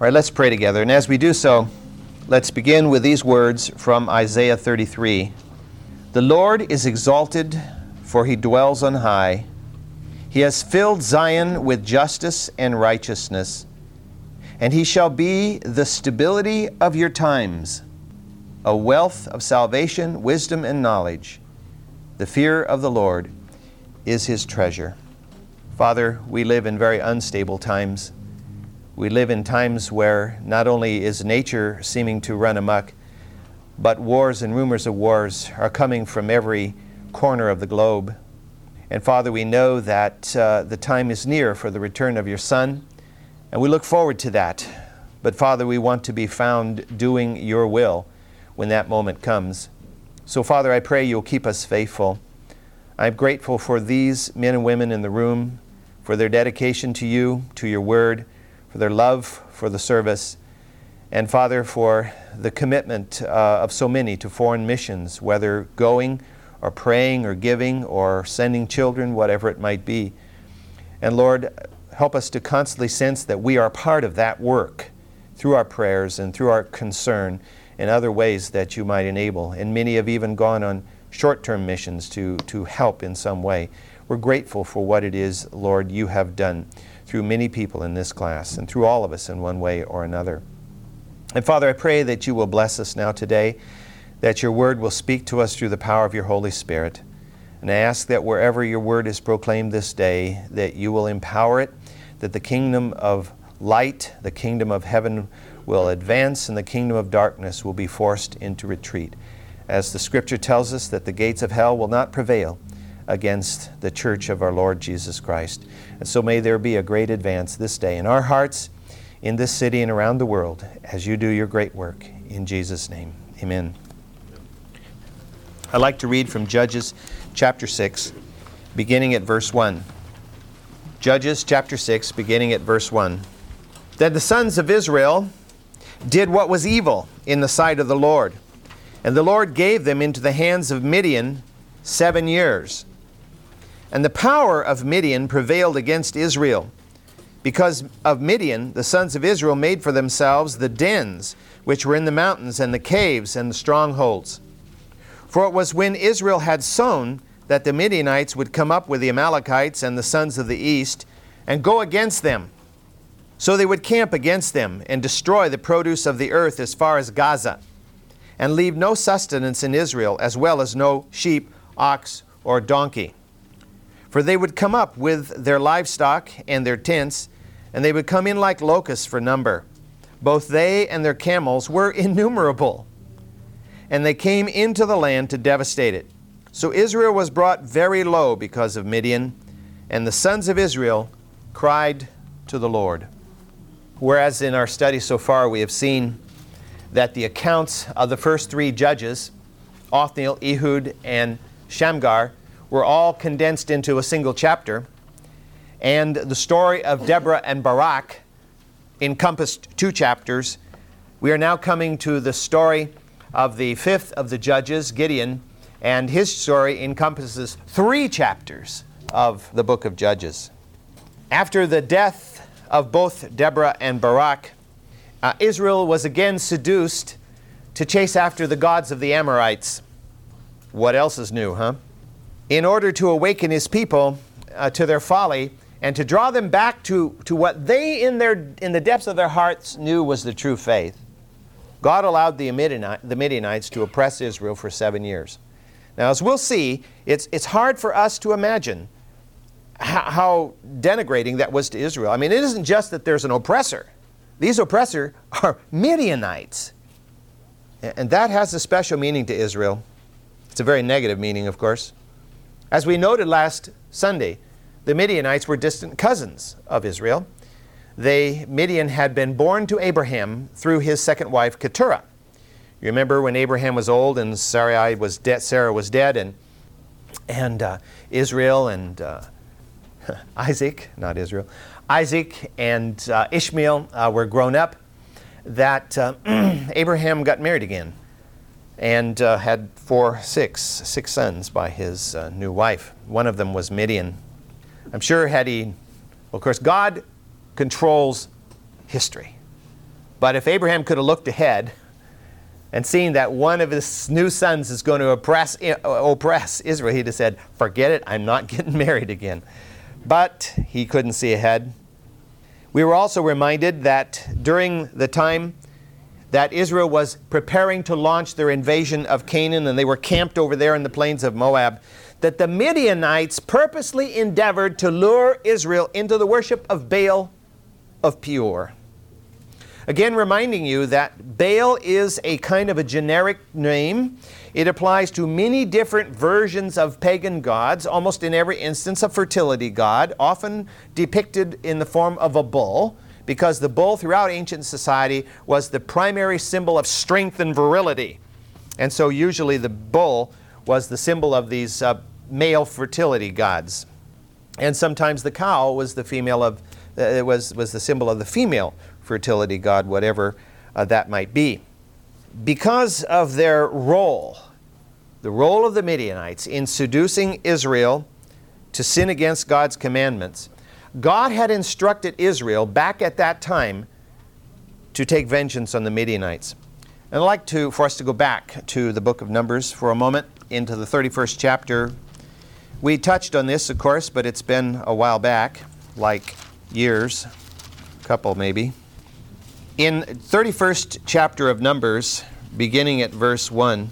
All right, let's pray together. And as we do so, let's begin with these words from Isaiah 33 The Lord is exalted, for he dwells on high. He has filled Zion with justice and righteousness, and he shall be the stability of your times, a wealth of salvation, wisdom, and knowledge. The fear of the Lord is his treasure. Father, we live in very unstable times. We live in times where not only is nature seeming to run amok, but wars and rumors of wars are coming from every corner of the globe. And Father, we know that uh, the time is near for the return of your Son, and we look forward to that. But Father, we want to be found doing your will when that moment comes. So, Father, I pray you'll keep us faithful. I'm grateful for these men and women in the room, for their dedication to you, to your word for their love for the service, and Father, for the commitment uh, of so many to foreign missions, whether going or praying or giving or sending children, whatever it might be. And Lord, help us to constantly sense that we are part of that work through our prayers and through our concern in other ways that you might enable. And many have even gone on short term missions to, to help in some way. We're grateful for what it is, Lord, you have done through many people in this class and through all of us in one way or another. And Father, I pray that you will bless us now today, that your word will speak to us through the power of your Holy Spirit. And I ask that wherever your word is proclaimed this day, that you will empower it, that the kingdom of light, the kingdom of heaven, will advance, and the kingdom of darkness will be forced into retreat. As the scripture tells us, that the gates of hell will not prevail against the church of our Lord Jesus Christ. And so may there be a great advance this day in our hearts, in this city, and around the world as you do your great work. In Jesus' name, amen. I'd like to read from Judges chapter 6, beginning at verse 1. Judges chapter 6, beginning at verse 1. Then the sons of Israel did what was evil in the sight of the Lord. And the Lord gave them into the hands of Midian seven years. And the power of Midian prevailed against Israel. Because of Midian, the sons of Israel made for themselves the dens which were in the mountains, and the caves, and the strongholds. For it was when Israel had sown that the Midianites would come up with the Amalekites and the sons of the east and go against them. So they would camp against them and destroy the produce of the earth as far as Gaza, and leave no sustenance in Israel, as well as no sheep, ox, or donkey. For they would come up with their livestock and their tents, and they would come in like locusts for number. Both they and their camels were innumerable. And they came into the land to devastate it. So Israel was brought very low because of Midian, and the sons of Israel cried to the Lord. Whereas in our study so far we have seen that the accounts of the first three judges, Othniel, Ehud, and Shamgar, were all condensed into a single chapter. And the story of Deborah and Barak encompassed two chapters. We are now coming to the story of the fifth of the judges, Gideon, and his story encompasses three chapters of the book of Judges. After the death of both Deborah and Barak, uh, Israel was again seduced to chase after the gods of the Amorites. What else is new, huh? In order to awaken his people uh, to their folly and to draw them back to, to what they, in, their, in the depths of their hearts, knew was the true faith. God allowed the, the Midianites to oppress Israel for seven years. Now, as we'll see, it's, it's hard for us to imagine how, how denigrating that was to Israel. I mean, it isn't just that there's an oppressor, these oppressors are Midianites. And that has a special meaning to Israel. It's a very negative meaning, of course. As we noted last Sunday, the Midianites were distant cousins of Israel. They, Midian had been born to Abraham through his second wife, Keturah. You remember when Abraham was old and Sarai was de- Sarah was dead, and, and uh, Israel and uh, Isaac, not Israel, Isaac and uh, Ishmael uh, were grown up, that uh, Abraham got married again and uh, had four, six, six sons by his uh, new wife. One of them was Midian. I'm sure had he, well, of course, God controls history. But if Abraham could have looked ahead and seen that one of his new sons is going to oppress, oppress Israel, he'd have said, Forget it, I'm not getting married again. But he couldn't see ahead. We were also reminded that during the time that Israel was preparing to launch their invasion of Canaan and they were camped over there in the plains of Moab, that the Midianites purposely endeavored to lure Israel into the worship of Baal of Peor. Again, reminding you that Baal is a kind of a generic name. It applies to many different versions of pagan gods, almost in every instance a fertility god, often depicted in the form of a bull, because the bull throughout ancient society was the primary symbol of strength and virility. And so usually the bull was the symbol of these uh, male fertility gods. And sometimes the cow was the female of, uh, was, was the symbol of the female fertility god, whatever uh, that might be. Because of their role, the role of the Midianites in seducing Israel to sin against God's commandments, God had instructed Israel back at that time to take vengeance on the Midianites. And I'd like to, for us to go back to the book of Numbers for a moment, into the 31st chapter. We touched on this, of course, but it's been a while back, like years, a couple maybe. In 31st chapter of Numbers, beginning at verse 1,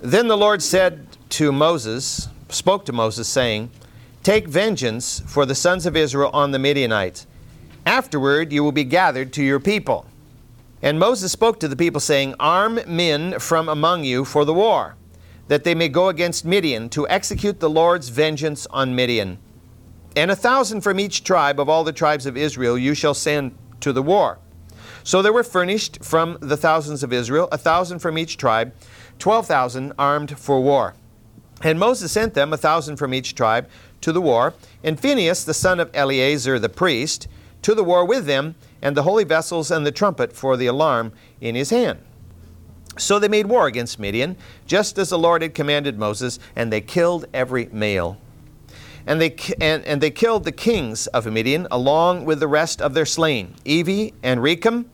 then the Lord said to Moses, spoke to Moses, saying, Take vengeance for the sons of Israel on the Midianites. Afterward you will be gathered to your people. And Moses spoke to the people, saying, Arm men from among you for the war, that they may go against Midian to execute the Lord's vengeance on Midian. And a thousand from each tribe of all the tribes of Israel you shall send to the war. So there were furnished from the thousands of Israel a thousand from each tribe, twelve thousand armed for war. And Moses sent them a thousand from each tribe to the war, and Phinehas the son of Eleazar the priest to the war with them, and the holy vessels and the trumpet for the alarm in his hand. So they made war against Midian, just as the Lord had commanded Moses, and they killed every male. And they, and, and they killed the kings of Midian along with the rest of their slain, Evi and Rekem,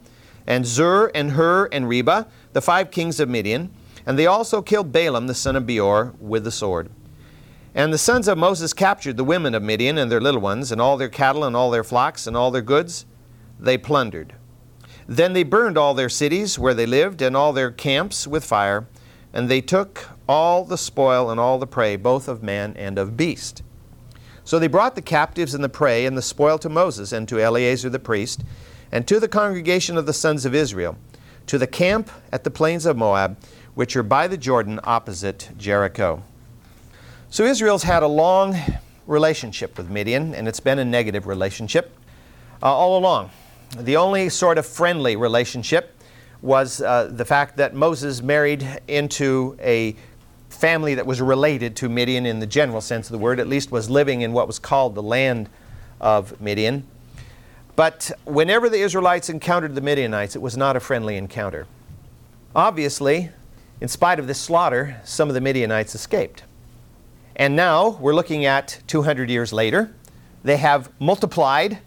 and Zur and Hur and Reba, the five kings of Midian, and they also killed Balaam the son of Beor with the sword. And the sons of Moses captured the women of Midian and their little ones, and all their cattle and all their flocks and all their goods they plundered. Then they burned all their cities where they lived and all their camps with fire, and they took all the spoil and all the prey, both of man and of beast. So they brought the captives and the prey and the spoil to Moses and to Eleazar the priest, and to the congregation of the sons of Israel, to the camp at the plains of Moab, which are by the Jordan opposite Jericho. So Israel's had a long relationship with Midian, and it's been a negative relationship uh, all along. The only sort of friendly relationship was uh, the fact that Moses married into a family that was related to Midian in the general sense of the word, at least was living in what was called the land of Midian. But whenever the Israelites encountered the Midianites, it was not a friendly encounter. Obviously, in spite of this slaughter, some of the Midianites escaped. And now we're looking at 200 years later. They have multiplied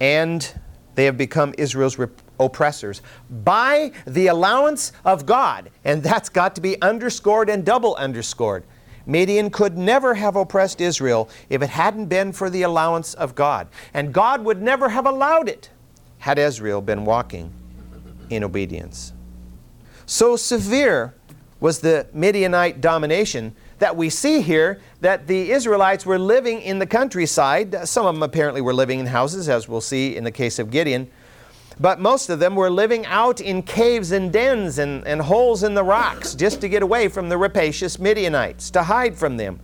and they have become Israel's rep- oppressors by the allowance of God. And that's got to be underscored and double underscored. Midian could never have oppressed Israel if it hadn't been for the allowance of God. And God would never have allowed it had Israel been walking in obedience. So severe was the Midianite domination that we see here that the Israelites were living in the countryside. Some of them apparently were living in houses, as we'll see in the case of Gideon. But most of them were living out in caves and dens and, and holes in the rocks just to get away from the rapacious Midianites, to hide from them.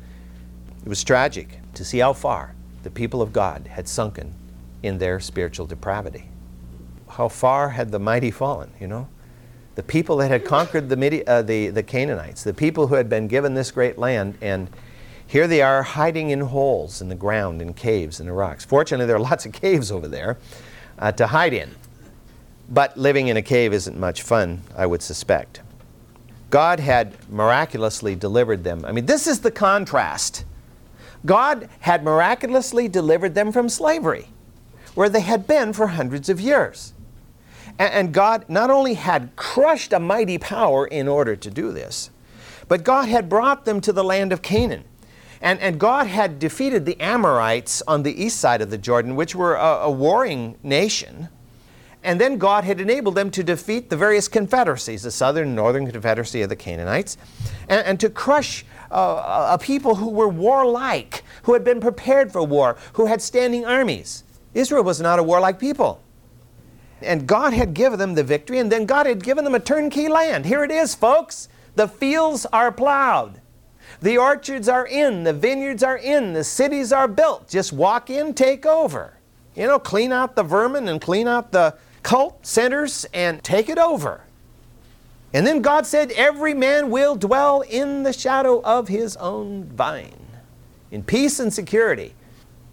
It was tragic to see how far the people of God had sunken in their spiritual depravity. How far had the mighty fallen, you know? The people that had conquered the, Midi- uh, the, the Canaanites, the people who had been given this great land, and here they are hiding in holes in the ground, in caves, in the rocks. Fortunately, there are lots of caves over there uh, to hide in. But living in a cave isn't much fun, I would suspect. God had miraculously delivered them. I mean, this is the contrast. God had miraculously delivered them from slavery, where they had been for hundreds of years. And God not only had crushed a mighty power in order to do this, but God had brought them to the land of Canaan. And, and God had defeated the Amorites on the east side of the Jordan, which were a, a warring nation. And then God had enabled them to defeat the various confederacies, the southern and northern confederacy of the Canaanites, and, and to crush uh, a people who were warlike, who had been prepared for war, who had standing armies. Israel was not a warlike people. And God had given them the victory, and then God had given them a turnkey land. Here it is, folks. The fields are plowed. The orchards are in, the vineyards are in, the cities are built. Just walk in, take over. You know, clean out the vermin and clean out the cult centers and take it over. And then God said, Every man will dwell in the shadow of his own vine, in peace and security.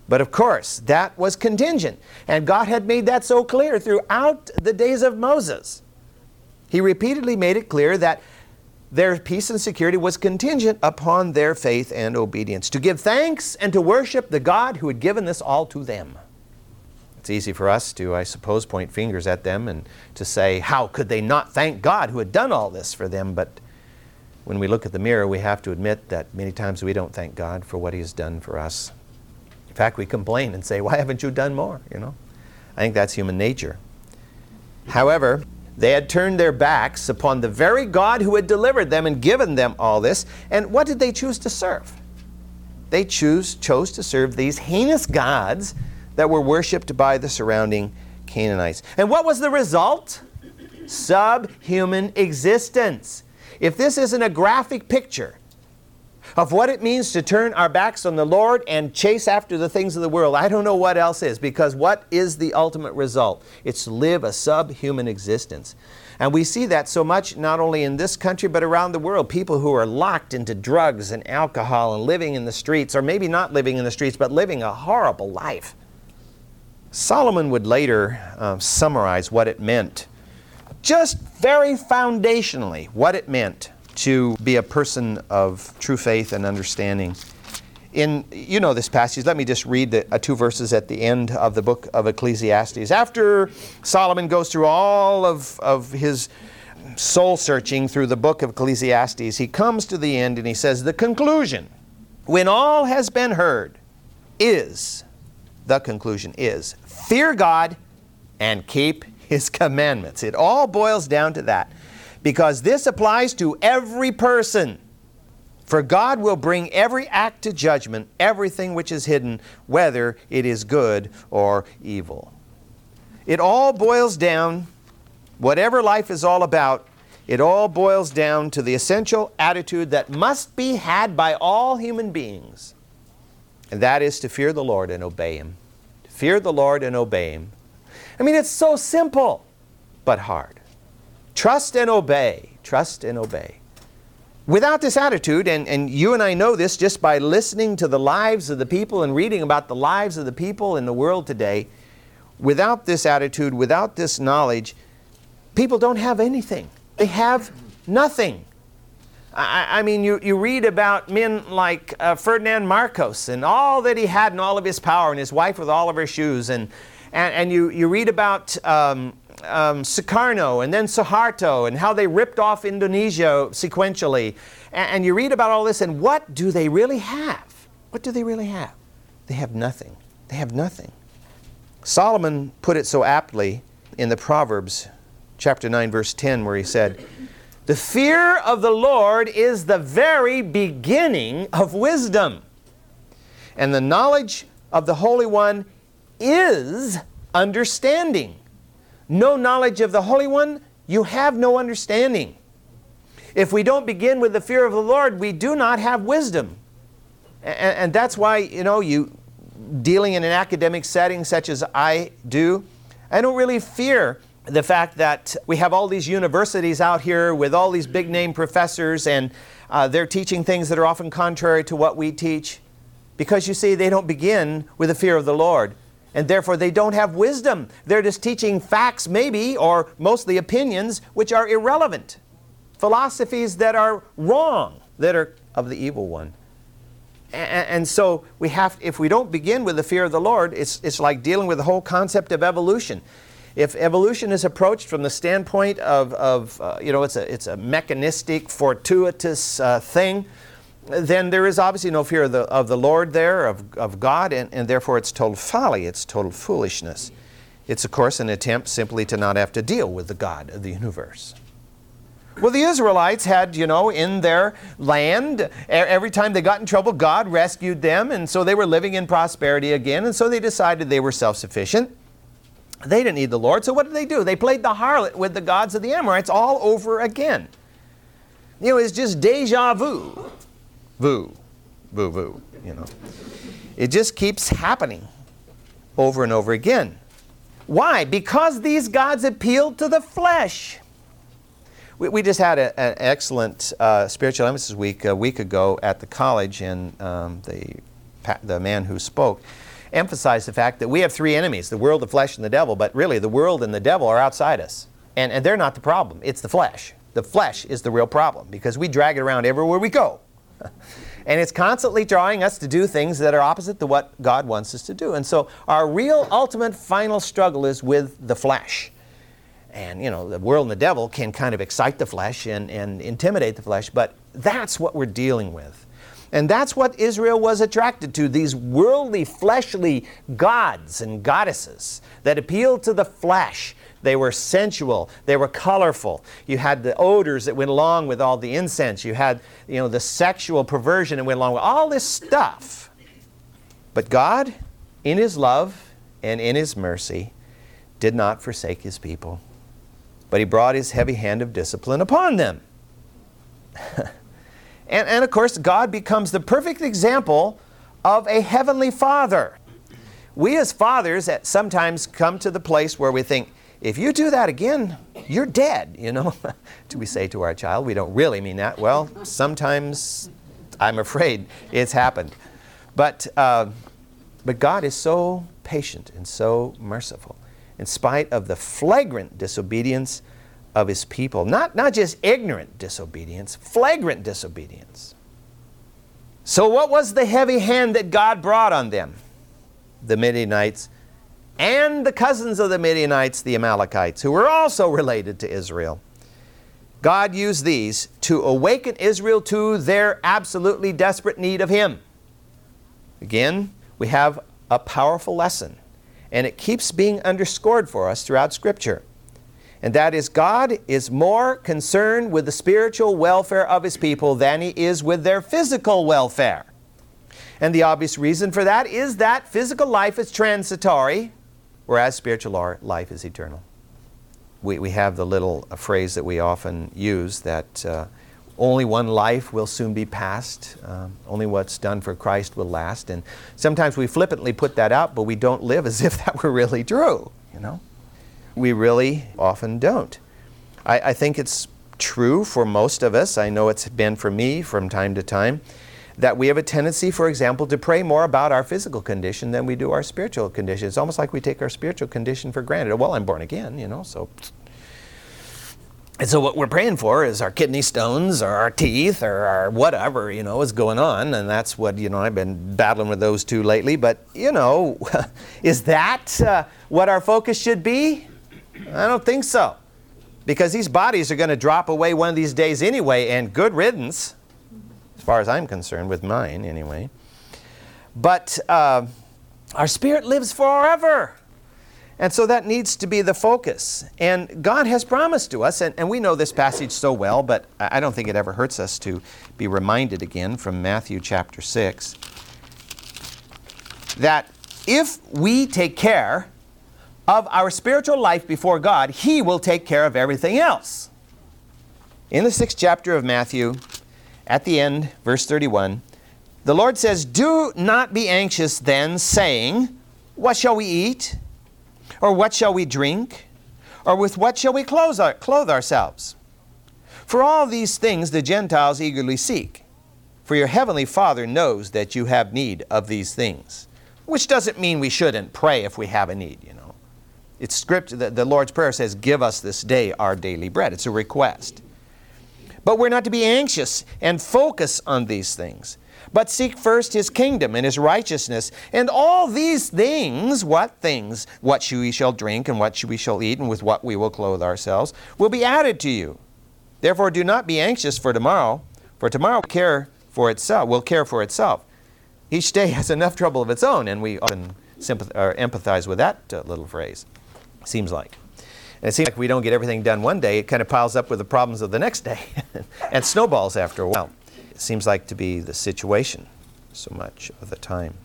But of course, that was contingent. And God had made that so clear throughout the days of Moses. He repeatedly made it clear that their peace and security was contingent upon their faith and obedience, to give thanks and to worship the God who had given this all to them. It's easy for us to, I suppose, point fingers at them and to say, how could they not thank God who had done all this for them? But when we look at the mirror, we have to admit that many times we don't thank God for what He has done for us. In fact, we complain and say, why haven't you done more? You know, I think that's human nature. However, they had turned their backs upon the very God who had delivered them and given them all this. And what did they choose to serve? They choose, chose to serve these heinous gods that were worshiped by the surrounding Canaanites. And what was the result? Subhuman existence. If this isn't a graphic picture of what it means to turn our backs on the Lord and chase after the things of the world. I don't know what else is, because what is the ultimate result? It's to live a subhuman existence. And we see that so much not only in this country but around the world. People who are locked into drugs and alcohol and living in the streets, or maybe not living in the streets, but living a horrible life. Solomon would later uh, summarize what it meant, just very foundationally, what it meant to be a person of true faith and understanding. In you know this passage, let me just read the uh, two verses at the end of the book of Ecclesiastes. After Solomon goes through all of, of his soul searching through the book of Ecclesiastes, he comes to the end and he says, The conclusion, when all has been heard, is the conclusion is fear God and keep his commandments. It all boils down to that because this applies to every person. For God will bring every act to judgment, everything which is hidden, whether it is good or evil. It all boils down, whatever life is all about, it all boils down to the essential attitude that must be had by all human beings, and that is to fear the Lord and obey Him. To fear the Lord and obey Him. I mean, it's so simple, but hard. Trust and obey. Trust and obey. Without this attitude, and, and you and I know this just by listening to the lives of the people and reading about the lives of the people in the world today, without this attitude, without this knowledge, people don't have anything. They have nothing. I, I mean, you, you read about men like uh, Ferdinand Marcos and all that he had and all of his power, and his wife with all of her shoes, and, and, and you, you read about um, um, Sukarno and then Suharto and how they ripped off Indonesia sequentially. And, and you read about all this, and what do they really have? What do they really have? They have nothing. They have nothing. Solomon put it so aptly in the Proverbs chapter 9 verse 10 where he said, "The fear of the Lord is the very beginning of wisdom, and the knowledge of the Holy One is understanding." No knowledge of the Holy One, you have no understanding. If we don't begin with the fear of the Lord, we do not have wisdom. And, and that's why, you know, you dealing in an academic setting such as I do, I don't really fear the fact that we have all these universities out here with all these big name professors and uh, they're teaching things that are often contrary to what we teach. Because you see, they don't begin with the fear of the Lord and therefore they don't have wisdom. They're just teaching facts, maybe, or mostly opinions, which are irrelevant. Philosophies that are wrong, that are of the evil one. And, so we have, if we don't begin with the fear of the Lord, it's, it's like dealing with the whole concept of evolution. if evolution is approached from the standpoint of, of uh, you know, it's a, it's a mechanistic, fortuitous uh, thing, then there is obviously no fear of the, of the Lord there, of, of God, and, and therefore it's total folly, it's total foolishness. It's, of course, an attempt simply to not have to deal with the God of the universe. Well, the Israelites had, you know, in their land, every time they got in trouble, God rescued them, and so they were living in prosperity again, and so they decided they were self sufficient. They didn't need the Lord, so what did they do? They played the harlot with the gods of the Amorites all over again. You know, it's just deja vu. Vu. Vu, vu, you know. It just keeps happening over and over again. Why? Because these gods appealed to the flesh. We, we just had a, an excellent uh, spiritual emphasis week a week ago at the college, and um, the, the man who spoke emphasized the fact that we have three enemies the world, the flesh, and the devil, but really the world and the devil are outside us. And, and they're not the problem, it's the flesh. The flesh is the real problem because we drag it around everywhere we go. And it's constantly drawing us to do things that are opposite to what God wants us to do. And so our real ultimate final struggle is with the flesh. And, you know, the world and the devil can kind of excite the flesh and, and intimidate the flesh, but that's what we're dealing with. And that's what Israel was attracted to these worldly, fleshly gods and goddesses that appealed to the flesh. They were sensual, they were colorful. You had the odors that went along with all the incense, you had you know, the sexual perversion that went along with all this stuff. But God, in His love and in His mercy, did not forsake His people but he brought his heavy hand of discipline upon them. and, and of course, God becomes the perfect example of a heavenly father. We as fathers sometimes come to the place where we think, if you do that again, you're dead, you know. do we say to our child? We don't really mean that. Well, sometimes I'm afraid it's happened. But, uh, but God is so patient and so merciful in spite of the flagrant disobedience of his people. Not, not just ignorant disobedience, flagrant disobedience. So, what was the heavy hand that God brought on them? The Midianites and the cousins of the Midianites, the Amalekites, who were also related to Israel. God used these to awaken Israel to their absolutely desperate need of Him. Again, we have a powerful lesson and it keeps being underscored for us throughout Scripture. And that is, God is more concerned with the spiritual welfare of His people than He is with their physical welfare. And the obvious reason for that is that physical life is transitory, whereas spiritual life is eternal. We, we have the little phrase that we often use that uh, only one life will soon be passed. Um, only what's done for Christ will last. And sometimes we flippantly put that out, but we don't live as if that were really true, you know? We really often don't. I, I think it's true for most of us. I know it's been for me from time to time that we have a tendency, for example, to pray more about our physical condition than we do our spiritual condition. It's almost like we take our spiritual condition for granted. Well, I'm born again, you know, so and so what we're praying for is our kidney stones or our teeth or our whatever, you know, is going on. And that's what, you know, I've been battling with those two lately. But, you know, is that uh, what our focus should be? I don't think so. Because these bodies are going to drop away one of these days anyway, and good riddance, far as I'm concerned, with mine anyway. But uh, our spirit lives forever. And so that needs to be the focus. And God has promised to us, and, and, we know this passage so well, but I don't think it ever hurts us to be reminded again from Matthew chapter 6 that if we take care of our spiritual life before God, He will take care of everything else. In the sixth chapter of Matthew, at the end, verse 31, the Lord says, Do not be anxious then, saying, What shall we eat? Or what shall we drink? Or with what shall we clothe, our, clothe ourselves? For all these things the Gentiles eagerly seek. For your heavenly Father knows that you have need of these things. Which doesn't mean we shouldn't pray if we have a need, you know. It's script the, the Lord's Prayer says, Give us this day our daily bread. It's a request. But we're not to be anxious and focus on these things. But seek first his kingdom and his righteousness, and all these things, what things? What we shall drink, and what we shall eat, and with what we will clothe ourselves, will be added to you. Therefore, do not be anxious for tomorrow, for tomorrow will care for itself. Will care for itself. Each day has enough trouble of its own, and we often sympathize, or empathize with that uh, little phrase. Seems like. And it seems like we don't get everything done one day, it kind of piles up with the problems of the next day and snowballs after a while. It seems like to be the situation so much of the time.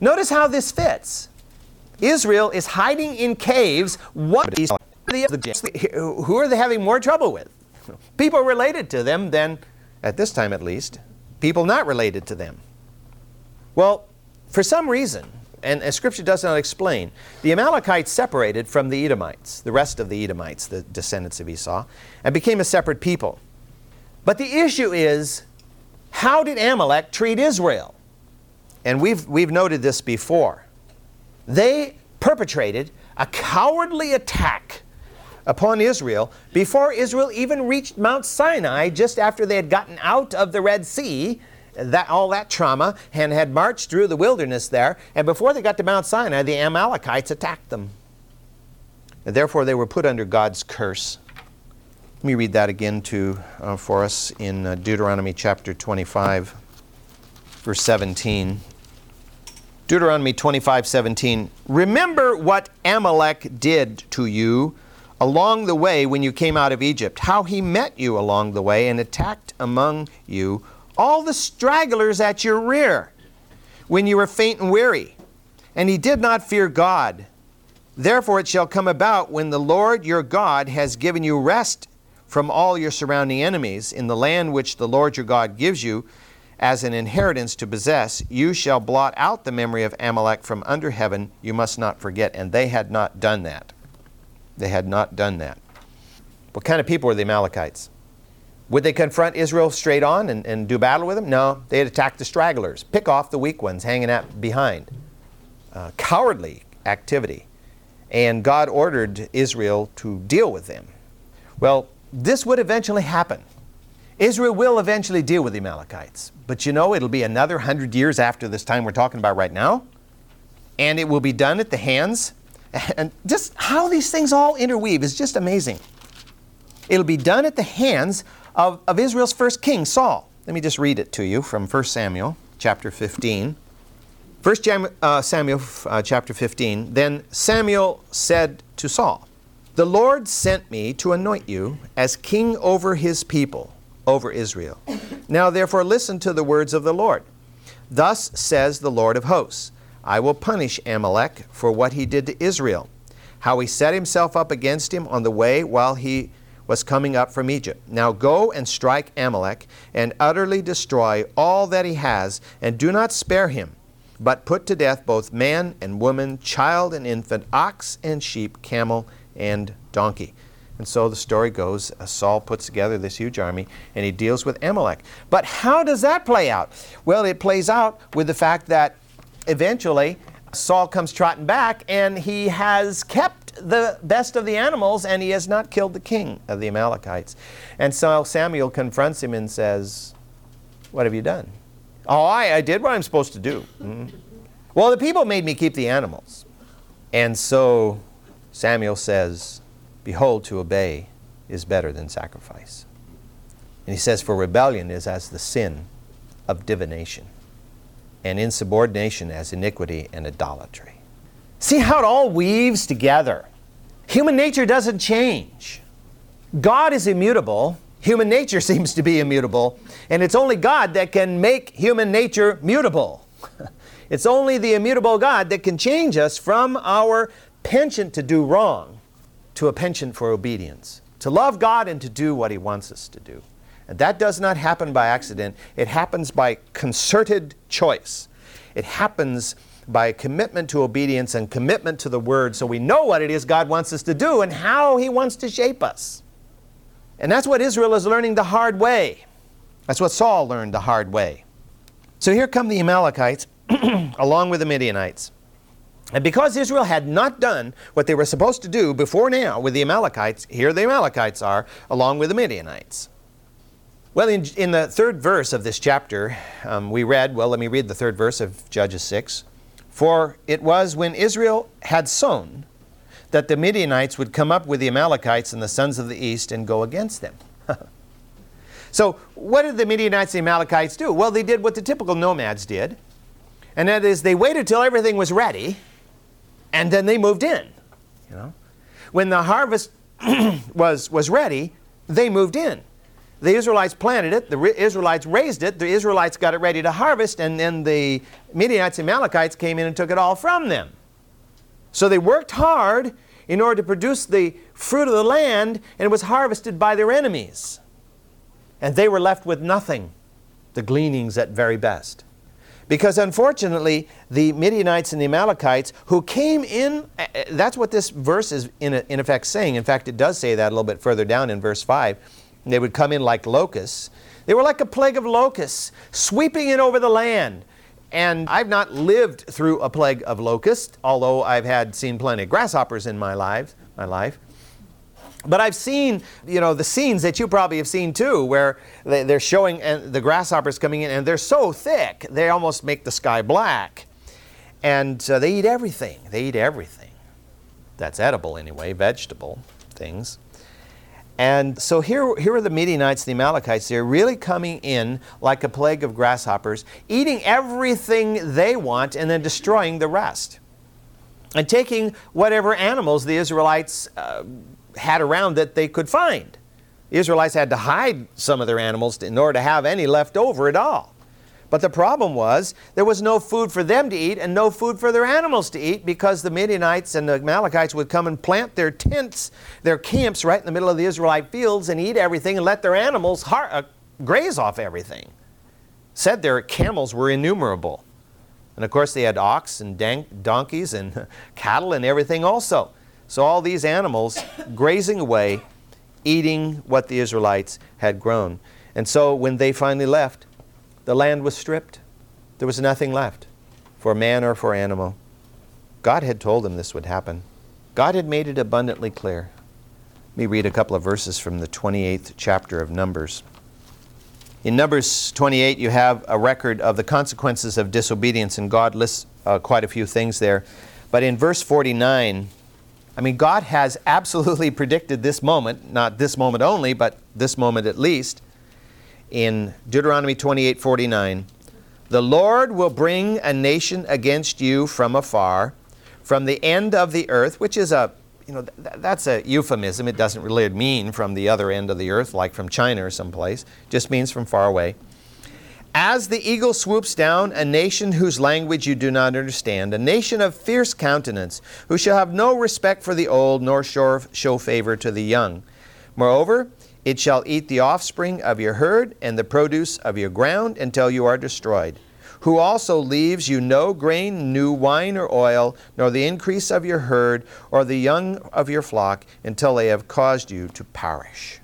Notice how this fits. Israel is hiding in caves. What is who are they having more trouble with? People related to them than, at this time at least, people not related to them. Well, for some reason, and, and Scripture does not explain, the Amalekites separated from the Edomites, the rest of the Edomites, the descendants of Esau, and became a separate people. But the issue is how did Amalek treat Israel? And we've, we've noted this before. They perpetrated a cowardly attack upon Israel before Israel even reached Mount Sinai, just after they had gotten out of the Red Sea that, all that trauma and had marched through the wilderness there. And before they got to Mount Sinai, the Amalekites attacked them. And therefore, they were put under God's curse. Let me read that again to, uh, for us in uh, Deuteronomy chapter 25, verse 17. Deuteronomy 25, 17. Remember what Amalek did to you along the way when you came out of Egypt, how he met you along the way and attacked among you all the stragglers at your rear when you were faint and weary. And he did not fear God. Therefore, it shall come about when the Lord your God has given you rest from all your surrounding enemies in the land which the Lord your God gives you as an inheritance to possess, you shall blot out the memory of Amalek from under heaven. You must not forget. And they had not done that. They had not done that. What kind of people were the Amalekites? Would they confront Israel straight on and, and do battle with them? No, they'd attack the stragglers, pick off the weak ones hanging out behind. Uh, cowardly activity. And God ordered Israel to deal with them. Well, this would eventually happen. Israel will eventually deal with the Amalekites. But you know, it'll be another hundred years after this time we're talking about right now. And it will be done at the hands. And just how these things all interweave is just amazing. It'll be done at the hands of, of Israel's first king, Saul. Let me just read it to you from 1 Samuel chapter 15. 1 Jam, uh, Samuel uh, chapter 15. Then Samuel said to Saul, The Lord sent me to anoint you as king over his people, over Israel. Now therefore listen to the words of the Lord. Thus says the Lord of hosts I will punish Amalek for what he did to Israel, how he set himself up against him on the way while he was coming up from Egypt. Now go and strike Amalek and utterly destroy all that he has, and do not spare him, but put to death both man and woman, child and infant, ox and sheep, camel and donkey. And so the story goes uh, Saul puts together this huge army and he deals with Amalek. But how does that play out? Well, it plays out with the fact that eventually Saul comes trotting back and he has kept the best of the animals, and he has not killed the king of the Amalekites. And so Samuel confronts him and says, What have you done? Oh, I, I did what I'm supposed to do. Mm-hmm. Well, the people made me keep the animals. And so Samuel says, Behold, to obey is better than sacrifice. And he says, For rebellion is as the sin of divination, and insubordination as iniquity and idolatry. See how it all weaves together. Human nature doesn't change. God is immutable. Human nature seems to be immutable. And it's only God that can make human nature mutable. it's only the immutable God that can change us from our penchant to do wrong to a penchant for obedience, to love God and to do what He wants us to do. And that does not happen by accident, it happens by concerted choice. It happens by commitment to obedience and commitment to the Word so we know what it is God wants us to do and how He wants to shape us. And that's what Israel is learning the hard way. That's what Saul learned the hard way. So here come the Amalekites along with the Midianites. And because Israel had not done what they were supposed to do before now with the Amalekites, here the Amalekites are along with the Midianites. Well, in, in the third verse of this chapter, um, we read, well, let me read the third verse of Judges 6. For it was when Israel had sown that the Midianites would come up with the Amalekites and the sons of the east and go against them. so, what did the Midianites and Amalekites do? Well, they did what the typical nomads did, and that is they waited till everything was ready, and then they moved in. You know, when the harvest was was ready, they moved in. The Israelites planted it, the Israelites raised it, the Israelites got it ready to harvest, and then the Midianites and Amalekites came in and took it all from them. So they worked hard in order to produce the fruit of the land, and it was harvested by their enemies. And they were left with nothing, the gleanings at very best. Because unfortunately, the Midianites and the Amalekites who came in, that's what this verse is in, in effect saying. In fact, it does say that a little bit further down in verse 5 they would come in like locusts. They were like a plague of locusts, sweeping in over the land. And I've not lived through a plague of locusts, although I've had seen plenty of grasshoppers in my life, my life. But I've seen, you know, the scenes that you probably have seen too, where they're showing the grasshoppers coming in, and they're so thick they almost make the sky black. And uh, they eat everything. They eat everything. That's edible anyway, vegetable things. And so here, here are the Midianites, the Amalekites, they're really coming in like a plague of grasshoppers, eating everything they want and then destroying the rest. And taking whatever animals the Israelites uh, had around that they could find. The Israelites had to hide some of their animals in order to have any left over at all. But the problem was there was no food for them to eat and no food for their animals to eat because the Midianites and the Amalekites would come and plant their tents, their camps right in the middle of the Israelite fields and eat everything and let their animals har- uh, graze off everything. Said their camels were innumerable. And of course, they had ox and donkeys and cattle and everything also. So, all these animals grazing away, eating what the Israelites had grown. And so, when they finally left, the land was stripped. There was nothing left for man or for animal. God had told them this would happen. God had made it abundantly clear. Let me read a couple of verses from the 28th chapter of Numbers. In Numbers 28, you have a record of the consequences of disobedience, and God lists uh, quite a few things there. But in verse 49, I mean, God has absolutely predicted this moment, not this moment only, but this moment at least in Deuteronomy 28 49. The Lord will bring a nation against you from afar, from the end of the earth, which is a you know, th- that's a euphemism. It doesn't really mean from the other end of the earth, like from China or someplace. It just means from far away. As the eagle swoops down, a nation whose language you do not understand, a nation of fierce countenance, who shall have no respect for the old, nor show, show favor to the young. Moreover, it shall eat the offspring of your herd and the produce of your ground until you are destroyed. Who also leaves you no grain, new wine, or oil, nor the increase of your herd, or the young of your flock, until they have caused you to perish.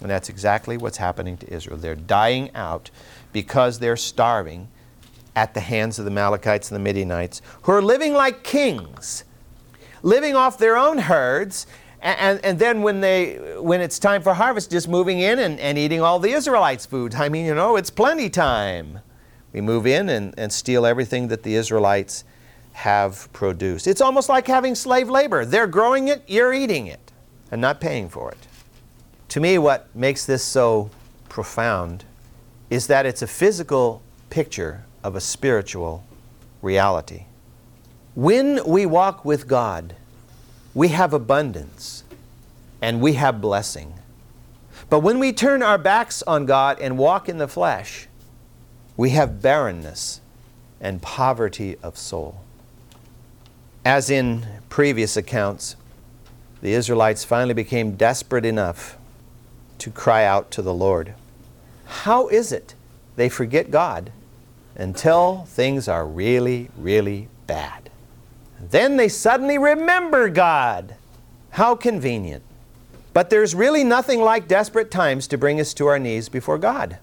And that's exactly what's happening to Israel. They're dying out because they're starving at the hands of the Amalekites and the Midianites, who are living like kings, living off their own herds and, and then when, they, when it's time for harvest, just moving in and, and eating all the Israelites' food. I mean, you know, it's plenty time. We move in and, and steal everything that the Israelites have produced. It's almost like having slave labor. They're growing it, you're eating it, and not paying for it. To me, what makes this so profound is that it's a physical picture of a spiritual reality. When we walk with God, we have abundance and we have blessing. But when we turn our backs on God and walk in the flesh, we have barrenness and poverty of soul. As in previous accounts, the Israelites finally became desperate enough to cry out to the Lord. How is it they forget God until things are really, really bad? Then they suddenly remember God. How convenient. But there's really nothing like desperate times to bring us to our knees before God.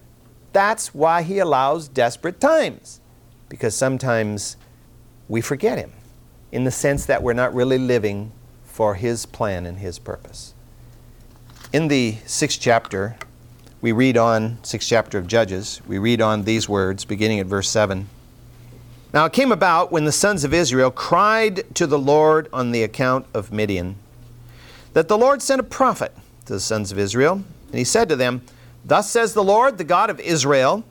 That's why He allows desperate times, because sometimes we forget Him in the sense that we're not really living for His plan and His purpose. In the sixth chapter, we read on, sixth chapter of Judges, we read on these words beginning at verse 7. Now it came about when the sons of Israel cried to the Lord on the account of Midian, that the Lord sent a prophet to the sons of Israel, and he said to them, Thus says the Lord, the God of Israel,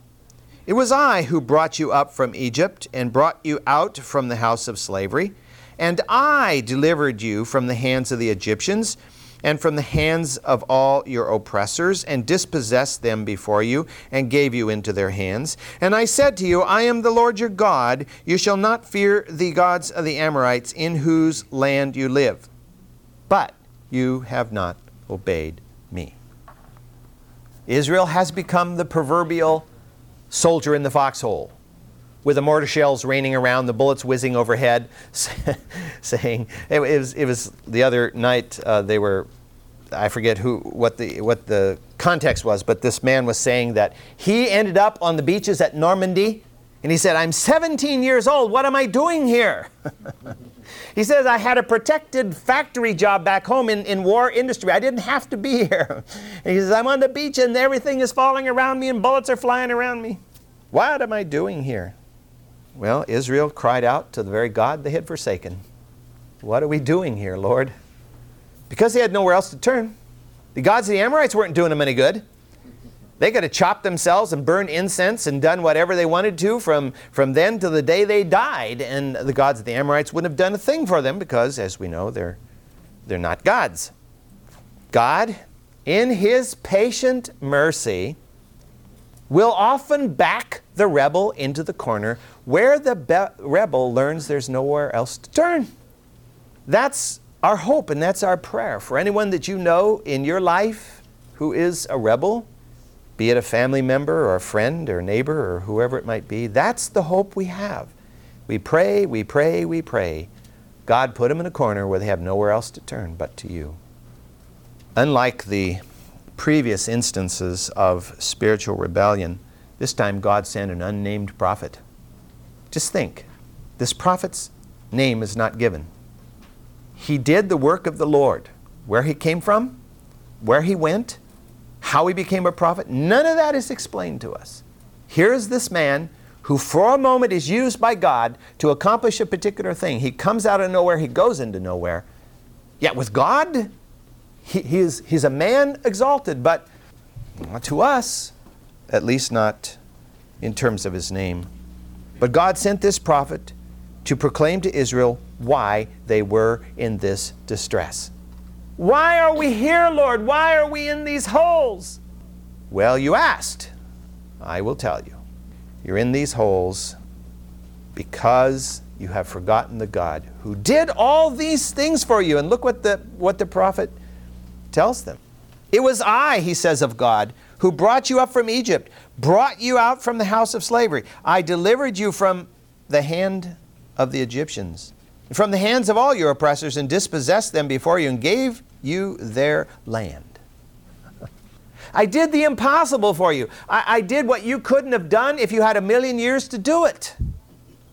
It was I who brought you up from Egypt and brought you out from the house of slavery, and I delivered you from the hands of the Egyptians and from the hands of all your oppressors, and dispossessed them before you, and gave you into their hands. And I said to you, I am the Lord your God. You shall not fear the gods of the Amorites, in whose land you live. But you have not obeyed me. Israel has become the proverbial soldier in the foxhole with the mortar shells raining around, the bullets whizzing overhead, saying it, was it was the other night uh, they were I forget who what the what the context was, but this man was saying that he ended up on the beaches at Normandy, and he said, "I'm 17 years old. What am I doing here?" he says, "I had a protected factory job back home in, in war industry. I didn't have to be here." And he says, "I'm on the beach and everything is falling around me and bullets are flying around me. What am I doing here?" Well, Israel cried out to the very God they had forsaken. What are we doing here, Lord? Because they had nowhere else to turn. The gods of the Amorites weren't doing them any good. They could have chopped themselves and burned incense and done whatever they wanted to from, from then to the day they died, and the gods of the Amorites wouldn't have done a thing for them because, as we know, they're, they're not gods. God, in His patient mercy, will often back the rebel into the corner where the be- rebel learns there's nowhere else to turn. That's our hope and that's our prayer for anyone that you know in your life who is a rebel, be it a family member or a friend or a neighbor or whoever it might be. That's the hope we have. We pray, we pray, we pray. God put them in a corner where they have nowhere else to turn but to you. Unlike the previous instances of spiritual rebellion, this time God sent an unnamed prophet. Just think this prophet's name is not given. He did the work of the Lord. Where he came from, where he went, how he became a prophet, none of that is explained to us. Here is this man who, for a moment, is used by God to accomplish a particular thing. He comes out of nowhere, he goes into nowhere. Yet with God, he, he's, he's a man exalted, but to us, at least not in terms of his name. But God sent this prophet to proclaim to Israel why they were in this distress. Why are we here, Lord? Why are we in these holes? Well, you asked. I will tell you. You're in these holes because you have forgotten the God who did all these things for you. And look what the, what the prophet tells them. It was I, he says of God, who brought you up from Egypt, brought you out from the house of slavery. I delivered you from the hand of the Egyptians, from the hands of all your oppressors, and dispossessed them before you, and gave you their land. I did the impossible for you. I, I, did what you couldn't have done if you had a million years to do it.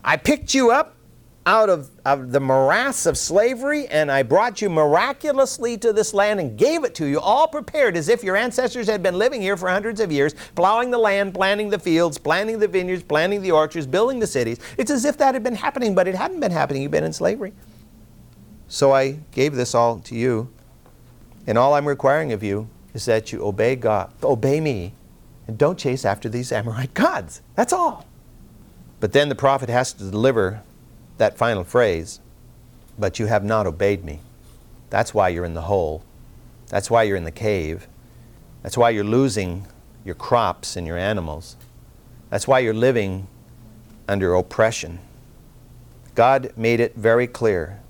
I picked you up out of, of the morass of slavery, and I brought you miraculously to this land and gave it to you, all prepared as if your ancestors had been living here for hundreds of years, plowing the land, planting the fields, planting the vineyards, planting the orchards, building the cities. It's as if that had been happening, but it hadn't been happening. You've been in slavery. So I gave this all to you, and all I'm requiring of you is that you obey God, obey me, and don't chase after these Amorite gods. That's all. But then the prophet has to deliver that final phrase, but you have not obeyed me. That's why you're in the hole. That's why you're in the cave. That's why you're losing your crops and your animals. That's why you're living under oppression. God made it very clear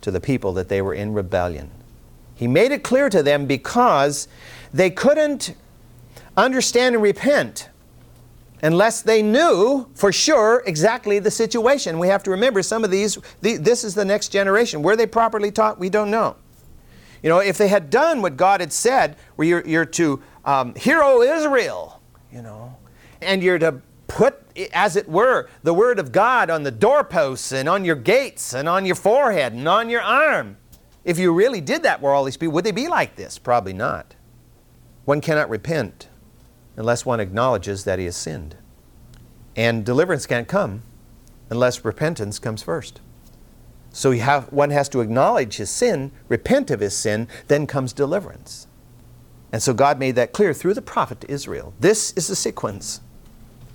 to the people that they were in rebellion. He made it clear to them because they couldn't understand and repent unless they knew for sure exactly the situation. We have to remember some of these, the, this is the next generation. Were they properly taught? We don't know. You know, if they had done what God had said, where you're, you're to um, hear, O Israel, you know, and you're to put, as it were, the word of God on the doorposts and on your gates and on your forehead and on your arm. If you really did that where all these people, would they be like this? Probably not. One cannot repent unless one acknowledges that he has sinned. And deliverance can't come unless repentance comes first. So have, one has to acknowledge his sin, repent of his sin, then comes deliverance. And so God made that clear through the prophet to Israel. This is the sequence.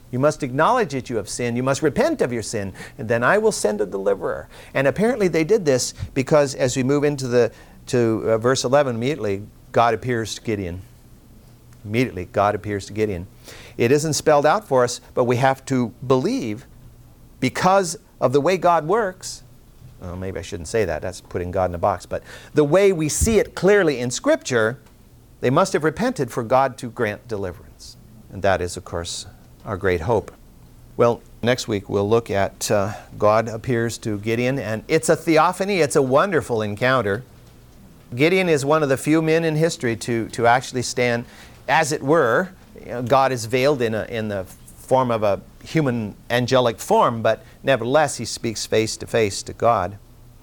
You must acknowledge that you have sinned. You must repent of your sin, and then I will send a deliverer. And apparently they did this because as we move into the to uh, verse 11 immediately, God appears to Gideon. Immediately, God appears to Gideon. It isn't spelled out for us, but we have to believe because of the way God works. Well, maybe I shouldn't say that. That's putting God in a box. But the way we see it clearly in Scripture, they must have repented for God to grant deliverance. And that is, of course, our great hope. Well, next week we'll look at uh, God appears to Gideon, and it's a theophany, it's a wonderful encounter. Gideon is one of the few men in history to, to actually stand, as it were, you know, God is veiled in, a, in the form of a human angelic form, but nevertheless he speaks face to face to God.